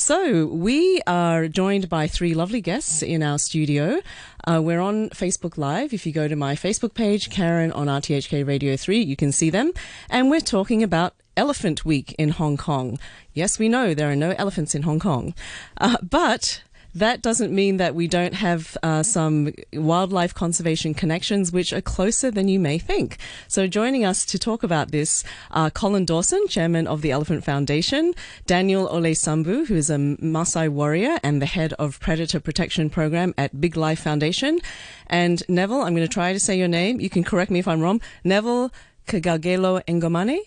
So, we are joined by three lovely guests in our studio. Uh, we're on Facebook Live. If you go to my Facebook page, Karen on RTHK Radio 3, you can see them. And we're talking about Elephant Week in Hong Kong. Yes, we know there are no elephants in Hong Kong. Uh, but that doesn't mean that we don't have uh, some wildlife conservation connections which are closer than you may think. So, joining us to talk about this are Colin Dawson, chairman of the Elephant Foundation, Daniel Ole Sambu, who is a Maasai warrior and the head of Predator Protection Program at Big Life Foundation, and Neville. I'm going to try to say your name. You can correct me if I'm wrong. Neville Kgaugalo Ngomane.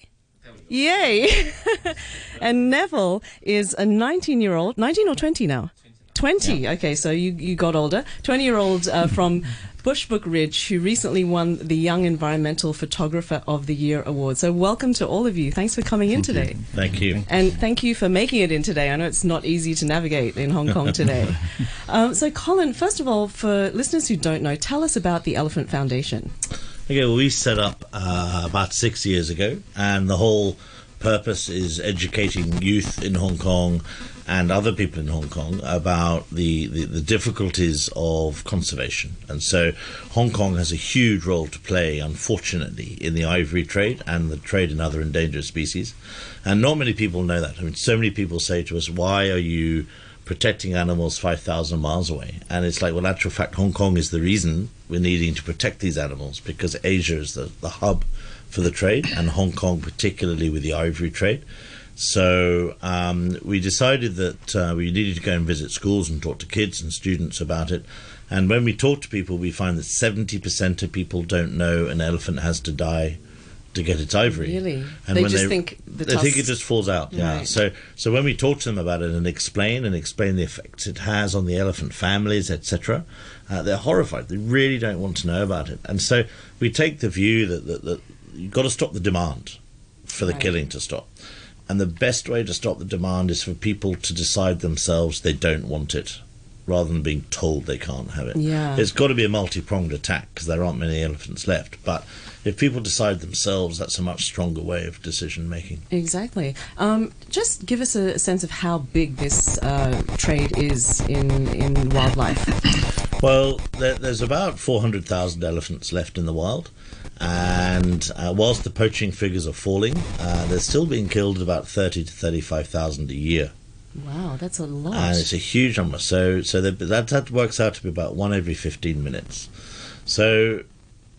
Yay! and Neville is a 19 year old, 19 or 20 now? 20. Yeah. Okay, so you, you got older. 20 year old uh, from Bushbuck Ridge who recently won the Young Environmental Photographer of the Year award. So, welcome to all of you. Thanks for coming in today. Thank you. And thank you for making it in today. I know it's not easy to navigate in Hong Kong today. um, so, Colin, first of all, for listeners who don't know, tell us about the Elephant Foundation. Okay, well, we set up uh, about six years ago, and the whole purpose is educating youth in Hong Kong and other people in Hong Kong about the, the, the, difficulties of conservation. And so Hong Kong has a huge role to play, unfortunately, in the ivory trade and the trade in other endangered species. And not many people know that. I mean, so many people say to us, why are you protecting animals 5,000 miles away? And it's like, well, actual fact, Hong Kong is the reason we're needing to protect these animals because Asia is the, the hub for the trade, and Hong Kong, particularly with the ivory trade. So um, we decided that uh, we needed to go and visit schools and talk to kids and students about it. And when we talk to people, we find that 70% of people don't know an elephant has to die to get its ivory. Really? And they just they, think the they think it just falls out. Yeah. Right. So so when we talk to them about it and explain and explain the effects it has on the elephant families, etc., uh, they're horrified. They really don't want to know about it. And so we take the view that that, that you've got to stop the demand for the right. killing to stop. And the best way to stop the demand is for people to decide themselves they don't want it rather than being told they can't have it. Yeah. It's got to be a multi pronged attack because there aren't many elephants left. But if people decide themselves, that's a much stronger way of decision making. Exactly. Um, just give us a sense of how big this uh, trade is in, in wildlife. Well, there, there's about 400,000 elephants left in the wild. And uh, whilst the poaching figures are falling, uh, they're still being killed at about thirty to thirty-five thousand a year. Wow, that's a lot. And it's a huge number. So, so that that works out to be about one every fifteen minutes. So,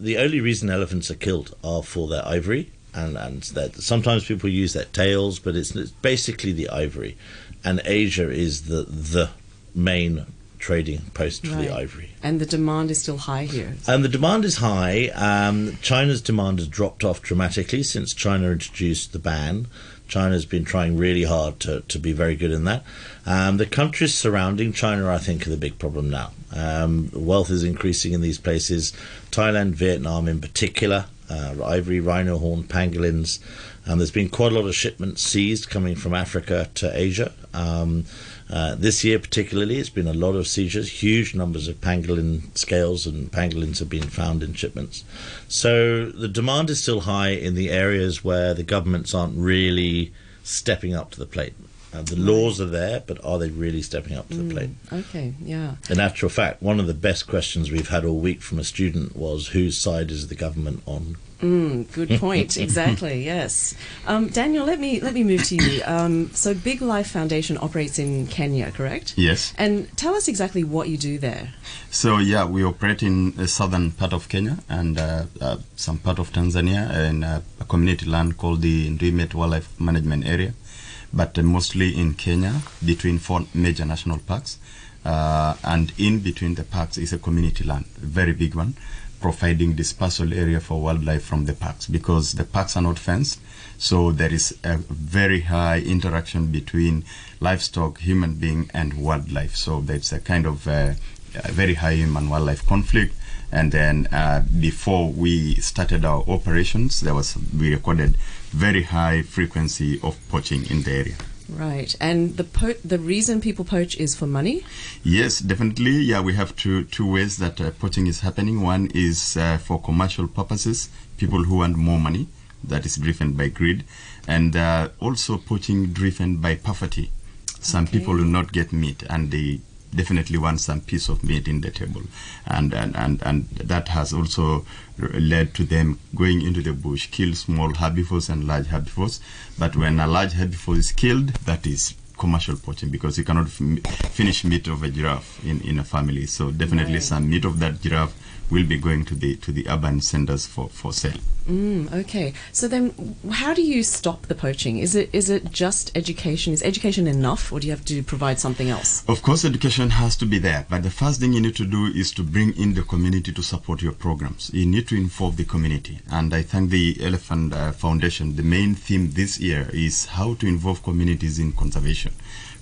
the only reason elephants are killed are for their ivory, and and that sometimes people use their tails, but it's, it's basically the ivory, and Asia is the the main trading post for right. the ivory. And the demand is still high here. And the demand is high. Um, China's demand has dropped off dramatically since China introduced the ban. China's been trying really hard to, to be very good in that. Um, the countries surrounding China, I think, are the big problem now. Um, wealth is increasing in these places. Thailand, Vietnam, in particular, uh, ivory, rhino horn, pangolins. Um, there's been quite a lot of shipments seized coming from Africa to Asia. Um, uh, this year, particularly, it's been a lot of seizures. Huge numbers of pangolin scales and pangolins have been found in shipments. So the demand is still high in the areas where the governments aren't really stepping up to the plate. Uh, the laws are there, but are they really stepping up to the mm, plate? Okay, yeah. In actual fact, one of the best questions we've had all week from a student was whose side is the government on Mm, good point. exactly. Yes. Um, Daniel, let me let me move to you. Um, so, Big Life Foundation operates in Kenya, correct? Yes. And tell us exactly what you do there. So, yeah, we operate in the southern part of Kenya and uh, uh, some part of Tanzania in uh, a community land called the Nduimet Wildlife Management Area, but uh, mostly in Kenya between four major national parks. Uh, and in between the parks is a community land, a very big one providing dispersal area for wildlife from the parks because the parks are not fenced. So there is a very high interaction between livestock, human being, and wildlife. So there's a kind of uh, a very high human wildlife conflict. And then uh, before we started our operations, there was we recorded very high frequency of poaching in the area. Right, and the po- the reason people poach is for money. Yes, definitely. Yeah, we have two two ways that uh, poaching is happening. One is uh, for commercial purposes, people who want more money, that is driven by greed, and uh, also poaching driven by poverty. Some Okay. people will not get meat, and they definitely want some piece of meat in the table, and and and, and that has also led to them going into the bush, kill small herbivores and large herbivores. But when a large herbivore is killed, that is commercial poaching because you cannot finish meat of a giraffe in, in a family. So definitely Right. some meat of that giraffe will be going to the to the urban centers for, for sale. Mm, okay. So then, how do you stop the poaching? Is it is it just education? Is education enough, or do you have to provide something else? Of course, education has to be there, but the first thing you need to do is to bring in the community to support your programs. You need to involve the community, and I thank the Elephant uh, Foundation. The main theme this year is how to involve communities in conservation.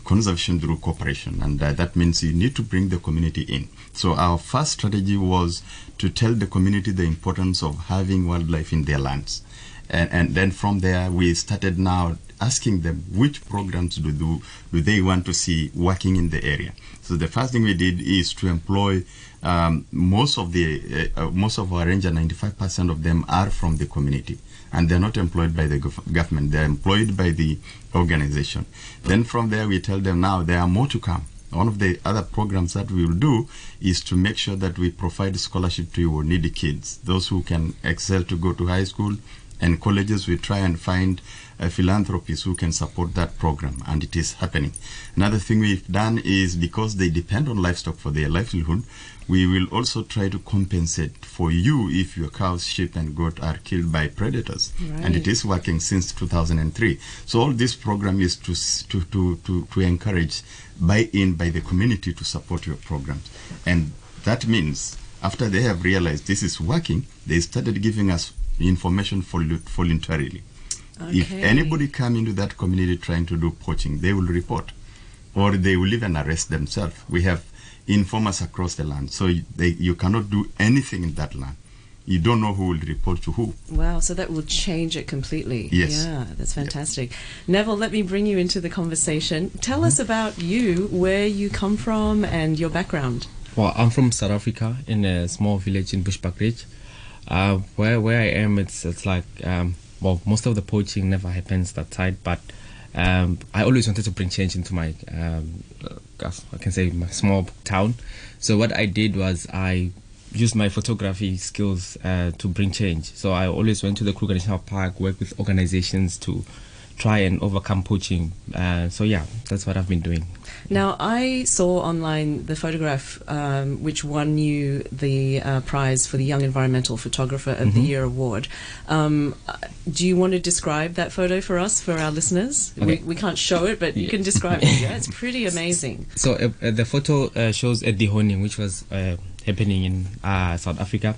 Conservation through cooperation, and uh, that means you need to bring the community in. So, our first strategy was to tell the community the importance of having wildlife in their lands and, and then from there we started now asking them which programs do, do do they want to see working in the area. So the first thing we did is to employ um, most of the uh, uh, most of our ranger 95% of them are from the community and they're not employed by the gov- government. They're employed by the organization. Then from there we tell them now there are more to come. One of the other programs that we will do is to make sure that we provide scholarship to our needy kids, those who can excel to go to high school and colleges. We try and find uh, philanthropists who can support that program, and it is happening. Another thing we've done is because they depend on livestock for their livelihood, we will also try to compensate for you if your cows, sheep, and goat are killed by predators, and it is working since 2003. So all this program is to to to to, to encourage buy-in by the community to support your programs, and that means after they have realized this is working, they started giving us information volu- voluntarily. If anybody come into that community trying to do poaching, they will report, or they will even arrest themselves. We have informers across the land, so they, you cannot do anything in that land. You don't know who will report to who. Wow, so that will change it completely. Yes. Yeah, that's fantastic. Neville, let me bring you into the conversation. Tell us mm-hmm. about you, where you come from, and your background. Well, I'm from South Africa in a small village in Bushbuck Ridge. Uh, where where I am, it's it's like um, well, most of the poaching never happens that side, but um, I always wanted to bring change into my um, uh, I can say my small town. So what I did was I used my photography skills uh, to bring change. So I always went to the Kruger National Park, worked with organizations to try and overcome poaching. Uh, so yeah, that's what I've been doing. Now, I saw online the photograph um, which won you the uh, prize for the Young Environmental Photographer of the Year award. Um, do you want to describe that photo for us, for our listeners? We, Okay. we can't show it, but you can describe it. Yeah, it's pretty amazing. So uh, uh, the photo uh, shows a dehorning, which was uh, happening in uh, South Africa.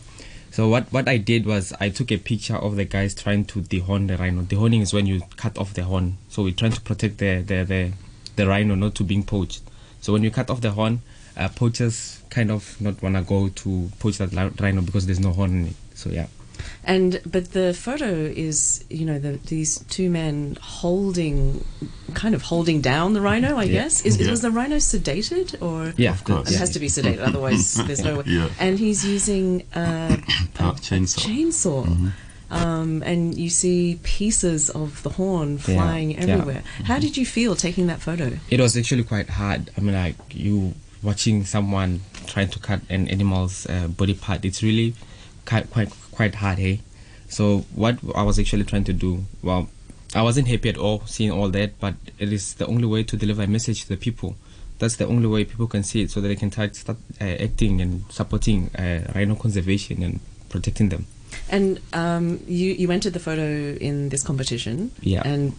So what what I did was I took a picture of the guys trying to dehorn the rhino. Dehorning is when you cut off the horn. So we're trying to protect the the the, the rhino not to being poached. So when you cut off the horn, uh, poachers kind of not wanna go to poach that rhino because there's no horn in it. So yeah. And but the photo is, you know, the, these two men holding, kind of holding down the rhino. I Yeah. guess is, Yeah. was the rhino sedated or? Yeah, Of course. It has to be sedated, otherwise there's no way. Yeah. And he's using a, Power chainsaw. chainsaw. Um, and you see pieces of the horn flying yeah. everywhere. How did you feel taking that photo? It was actually quite hard. I mean, like you watching someone trying to cut an animal's uh, body part. It's really quite quite quite hard, hey. So what I was actually trying to do, well, I wasn't happy at all seeing all that, but it is the only way to deliver a message to the people. That's the only way people can see it, so that they can start, start uh, acting and supporting uh, rhino conservation and protecting them. And um, you you entered the photo in this competition. Yeah. And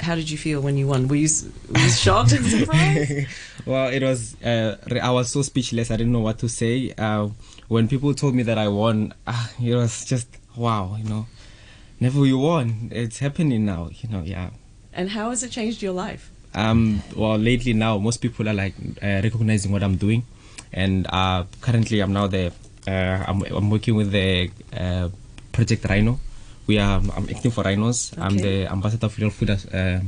how did you feel when you won? Were you, were you shocked and surprised? well, it was. Uh, I was so speechless. I didn't know what to say. Uh, when people told me that I won, uh, it was just wow. You know, never you won. It's happening now. You know, yeah. and how has it changed your life? Um. Well, lately now, most people are like uh, recognizing what I'm doing, and uh, currently I'm now the. Uh, I'm, I'm working with the uh, Project Rhino. We are. I'm acting for rhinos. I'm the ambassador of real food. Uh,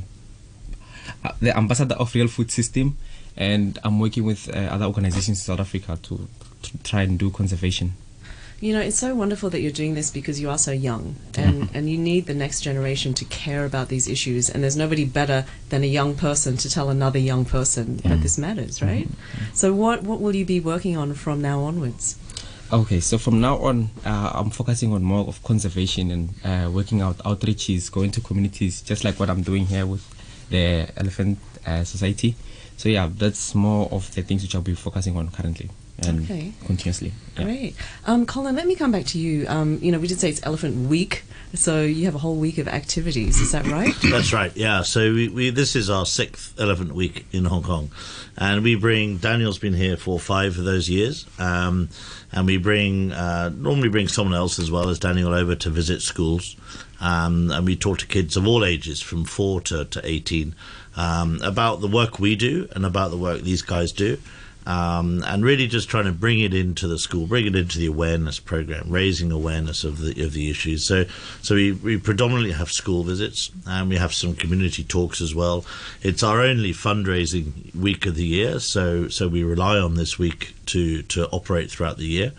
uh, the ambassador of real food system and i'm working with uh, other organizations in south africa to, to try and do conservation You know, it's so wonderful that you're doing this because you are so young and, and you need the next generation to care about these issues. And there's nobody better than a young person to tell another young person that this matters, right? So, what, what will you be working on from now onwards? Okay, so from now on, uh, I'm focusing on more of conservation and uh, working out outreaches, going to communities, just like what I'm doing here with the Elephant uh, Society. So yeah, that's more of the things which I'll be focusing on currently and Okay. continuously. Yeah. Great. Um, Colin, let me come back to you. Um, you know, we did say it's Elephant Week, so you have a whole week of activities. Is that right? That's right. Yeah. So we, we this is our sixth Elephant Week in Hong Kong, and we bring Daniel's been here for five of those years, um, and we bring uh, normally bring someone else as well as Daniel over to visit schools, um, and we talk to kids of all ages from four to to eighteen um, about the work we do and about the work these guys do. Um, and really just trying to bring it into the school, bring it into the awareness program, raising awareness of the of the issues. So, so we, we predominantly have school visits, and we have some community talks as well. It's our only fundraising week of the year, so so we rely on this week to to operate throughout the year.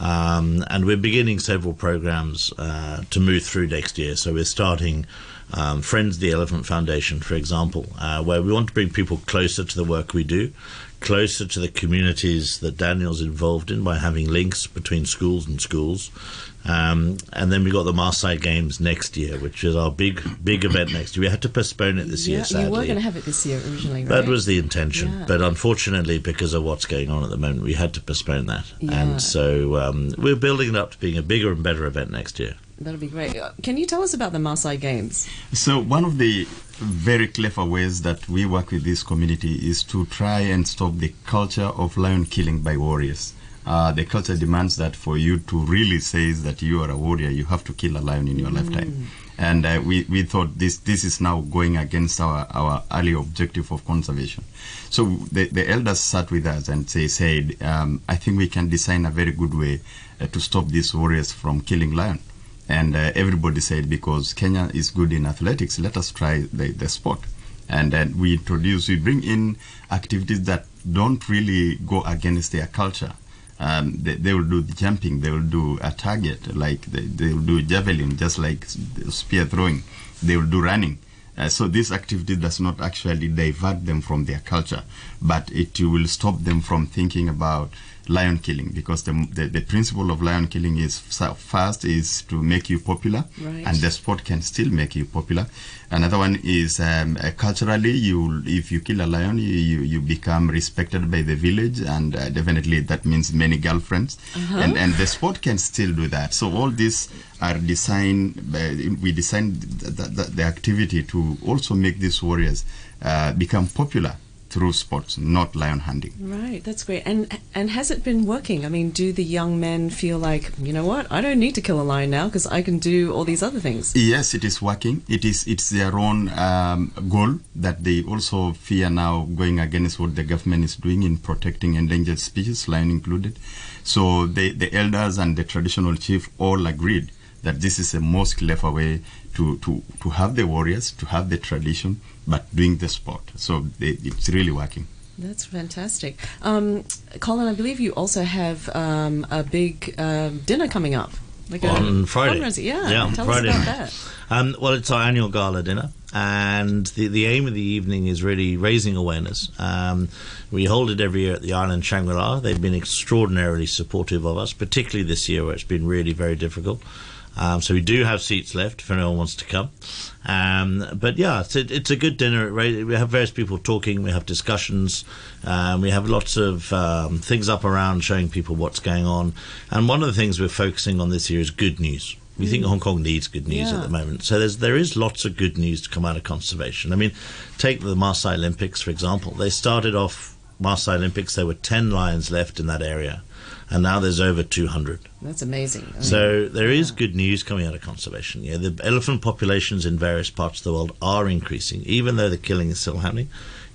Um, and we're beginning several programs uh, to move through next year. So we're starting um, Friends the Elephant Foundation, for example, uh, where we want to bring people closer to the work we do, closer to the communities that Daniel's involved in by having links between schools and schools. Um, and then we got the Maasai Games next year, which is our big big event next year. We had to postpone it this yeah, year, sadly. you were going to have it this year originally, right? That was the intention, Yeah. but unfortunately, because of what's going on at the moment, we had to postpone that. Yeah. And so um, we're building it up to being a bigger and better event next year. That'll be great. Can you tell us about the Maasai Games? So one of the very clever ways that we work with this community is to try and stop the culture of lion killing by warriors. Uh, the culture demands that for you to really say that you are a warrior, you have to kill a lion in your lifetime. And uh, we, we thought this this is now going against our, our early objective of conservation. So the, the elders sat with us and they said, um, I think we can design a very good way uh, to stop these warriors from killing lion. And uh, everybody said, because Kenya is good in athletics, let us try the, the sport. And then we introduce, we bring in activities that don't really go against their culture. Um, they, they will do the jumping, they will do a target, like they, they will do javelin, just like spear throwing. They will do running. Uh, so this activity does not actually divert them from their culture, but it will stop them from thinking about lion killing because the, the, the principle of lion killing is first is to make you popular Right. and the sport can still make you popular. Another one is um, uh, culturally you if you kill a lion you, you, you become respected by the village and uh, definitely that means many girlfriends. And, and the sport can still do that. So all these are designed by, we designed the, the, the activity to also make these warriors uh, become popular through sports not lion hunting Right, that's great. And and has it been working? I mean, do the young men feel like, you know what, I don't need to kill a lion now because I can do all these other things? Yes, it is working. It is it's their own um, goal that they also fear now going against what the government is doing in protecting endangered species, lion included. So the the elders and the traditional chief all agreed that this is the most clever way to, to, to have the warriors, to have the tradition, but doing the sport. So they, it's really working. That's fantastic. Um, Colin, I believe you also have um, a big um dinner coming up. Like a On Friday. fundraiser. Yeah, Yeah, tell Friday us about that. Um, well, it's our annual gala dinner, and the, the aim of the evening is really raising awareness. Um, we hold it every year at the Island Shangri La. They've been extraordinarily supportive of us, particularly this year where it's been really very difficult. Um, so we do have seats left if anyone wants to come. Um, but yeah, it's a, it's a good dinner. We have various people talking. We have discussions. Um, we have lots of um, things up around showing people what's going on. And one of the things we're focusing on this year is good news. We think Hong Kong needs good news Yeah. at the moment. So there's there is lots of good news to come out of conservation. I mean, take the Maasai Olympics for example. They started off Maasai Olympics. There were ten lions left in that area, and now there's over two hundred. That's amazing. I mean, So there is good news coming out of conservation. Yeah, the elephant populations in various parts of the world are increasing, even though the killing is still happening.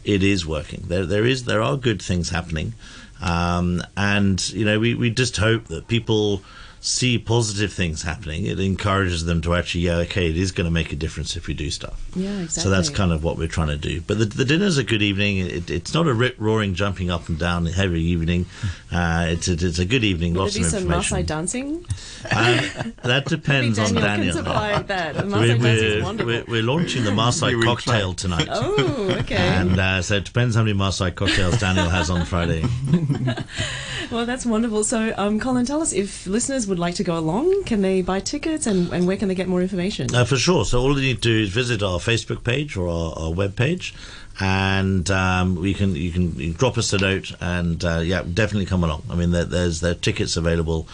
It is working. There, there is, there are good things happening, um, and you know, we, we just hope that people see positive things happening, it encourages them to actually, yeah, okay, it is going to make a difference if we do stuff. Yeah, exactly. So that's kind of what we're trying to do. But the, the dinner's a good evening. It, it's not a rip roaring, jumping up and down, heavy evening. Uh, it's, a, it's a good evening. Will lots there be of some information. Maasai dancing? Um, that depends on Daniel Daniel. can supply that. The We're, Maasai dance is we're, wonderful. we're, we're launching the We Maasai cocktail tonight. Oh, okay. And uh, so it depends how many Maasai cocktails Daniel has on Friday. well, that's wonderful. So, um, Colin, tell us if listeners would like to go along, can they buy tickets and, and where can they get more information? Uh, for sure. So all you need to do is visit our Facebook page or our, our web page, and um, we can you can you drop us a note, and uh, yeah, definitely come along. I mean, there, there's there are tickets available.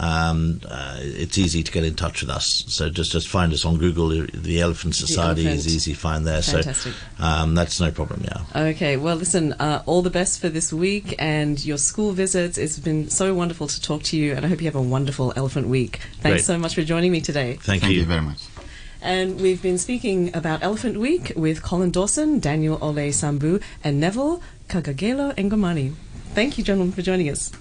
Um, uh, it's easy to get in touch with us. So just just find us on Google. The Elephant Society Elephant. is easy to find there. Fantastic. So um, that's no problem. Yeah. Okay, well, listen, uh, all the best for this week and your school visits. It's been so wonderful to talk to you, and I hope you have a wonderful Elephant Week. Thanks Great. so much for joining me today. Thank, Thank you very much. And we've been speaking about Elephant Week with Colin Dawson, Daniel Ole Sambu, and Neville Kgaugalo Ngomane. Thank you, gentlemen, for joining us.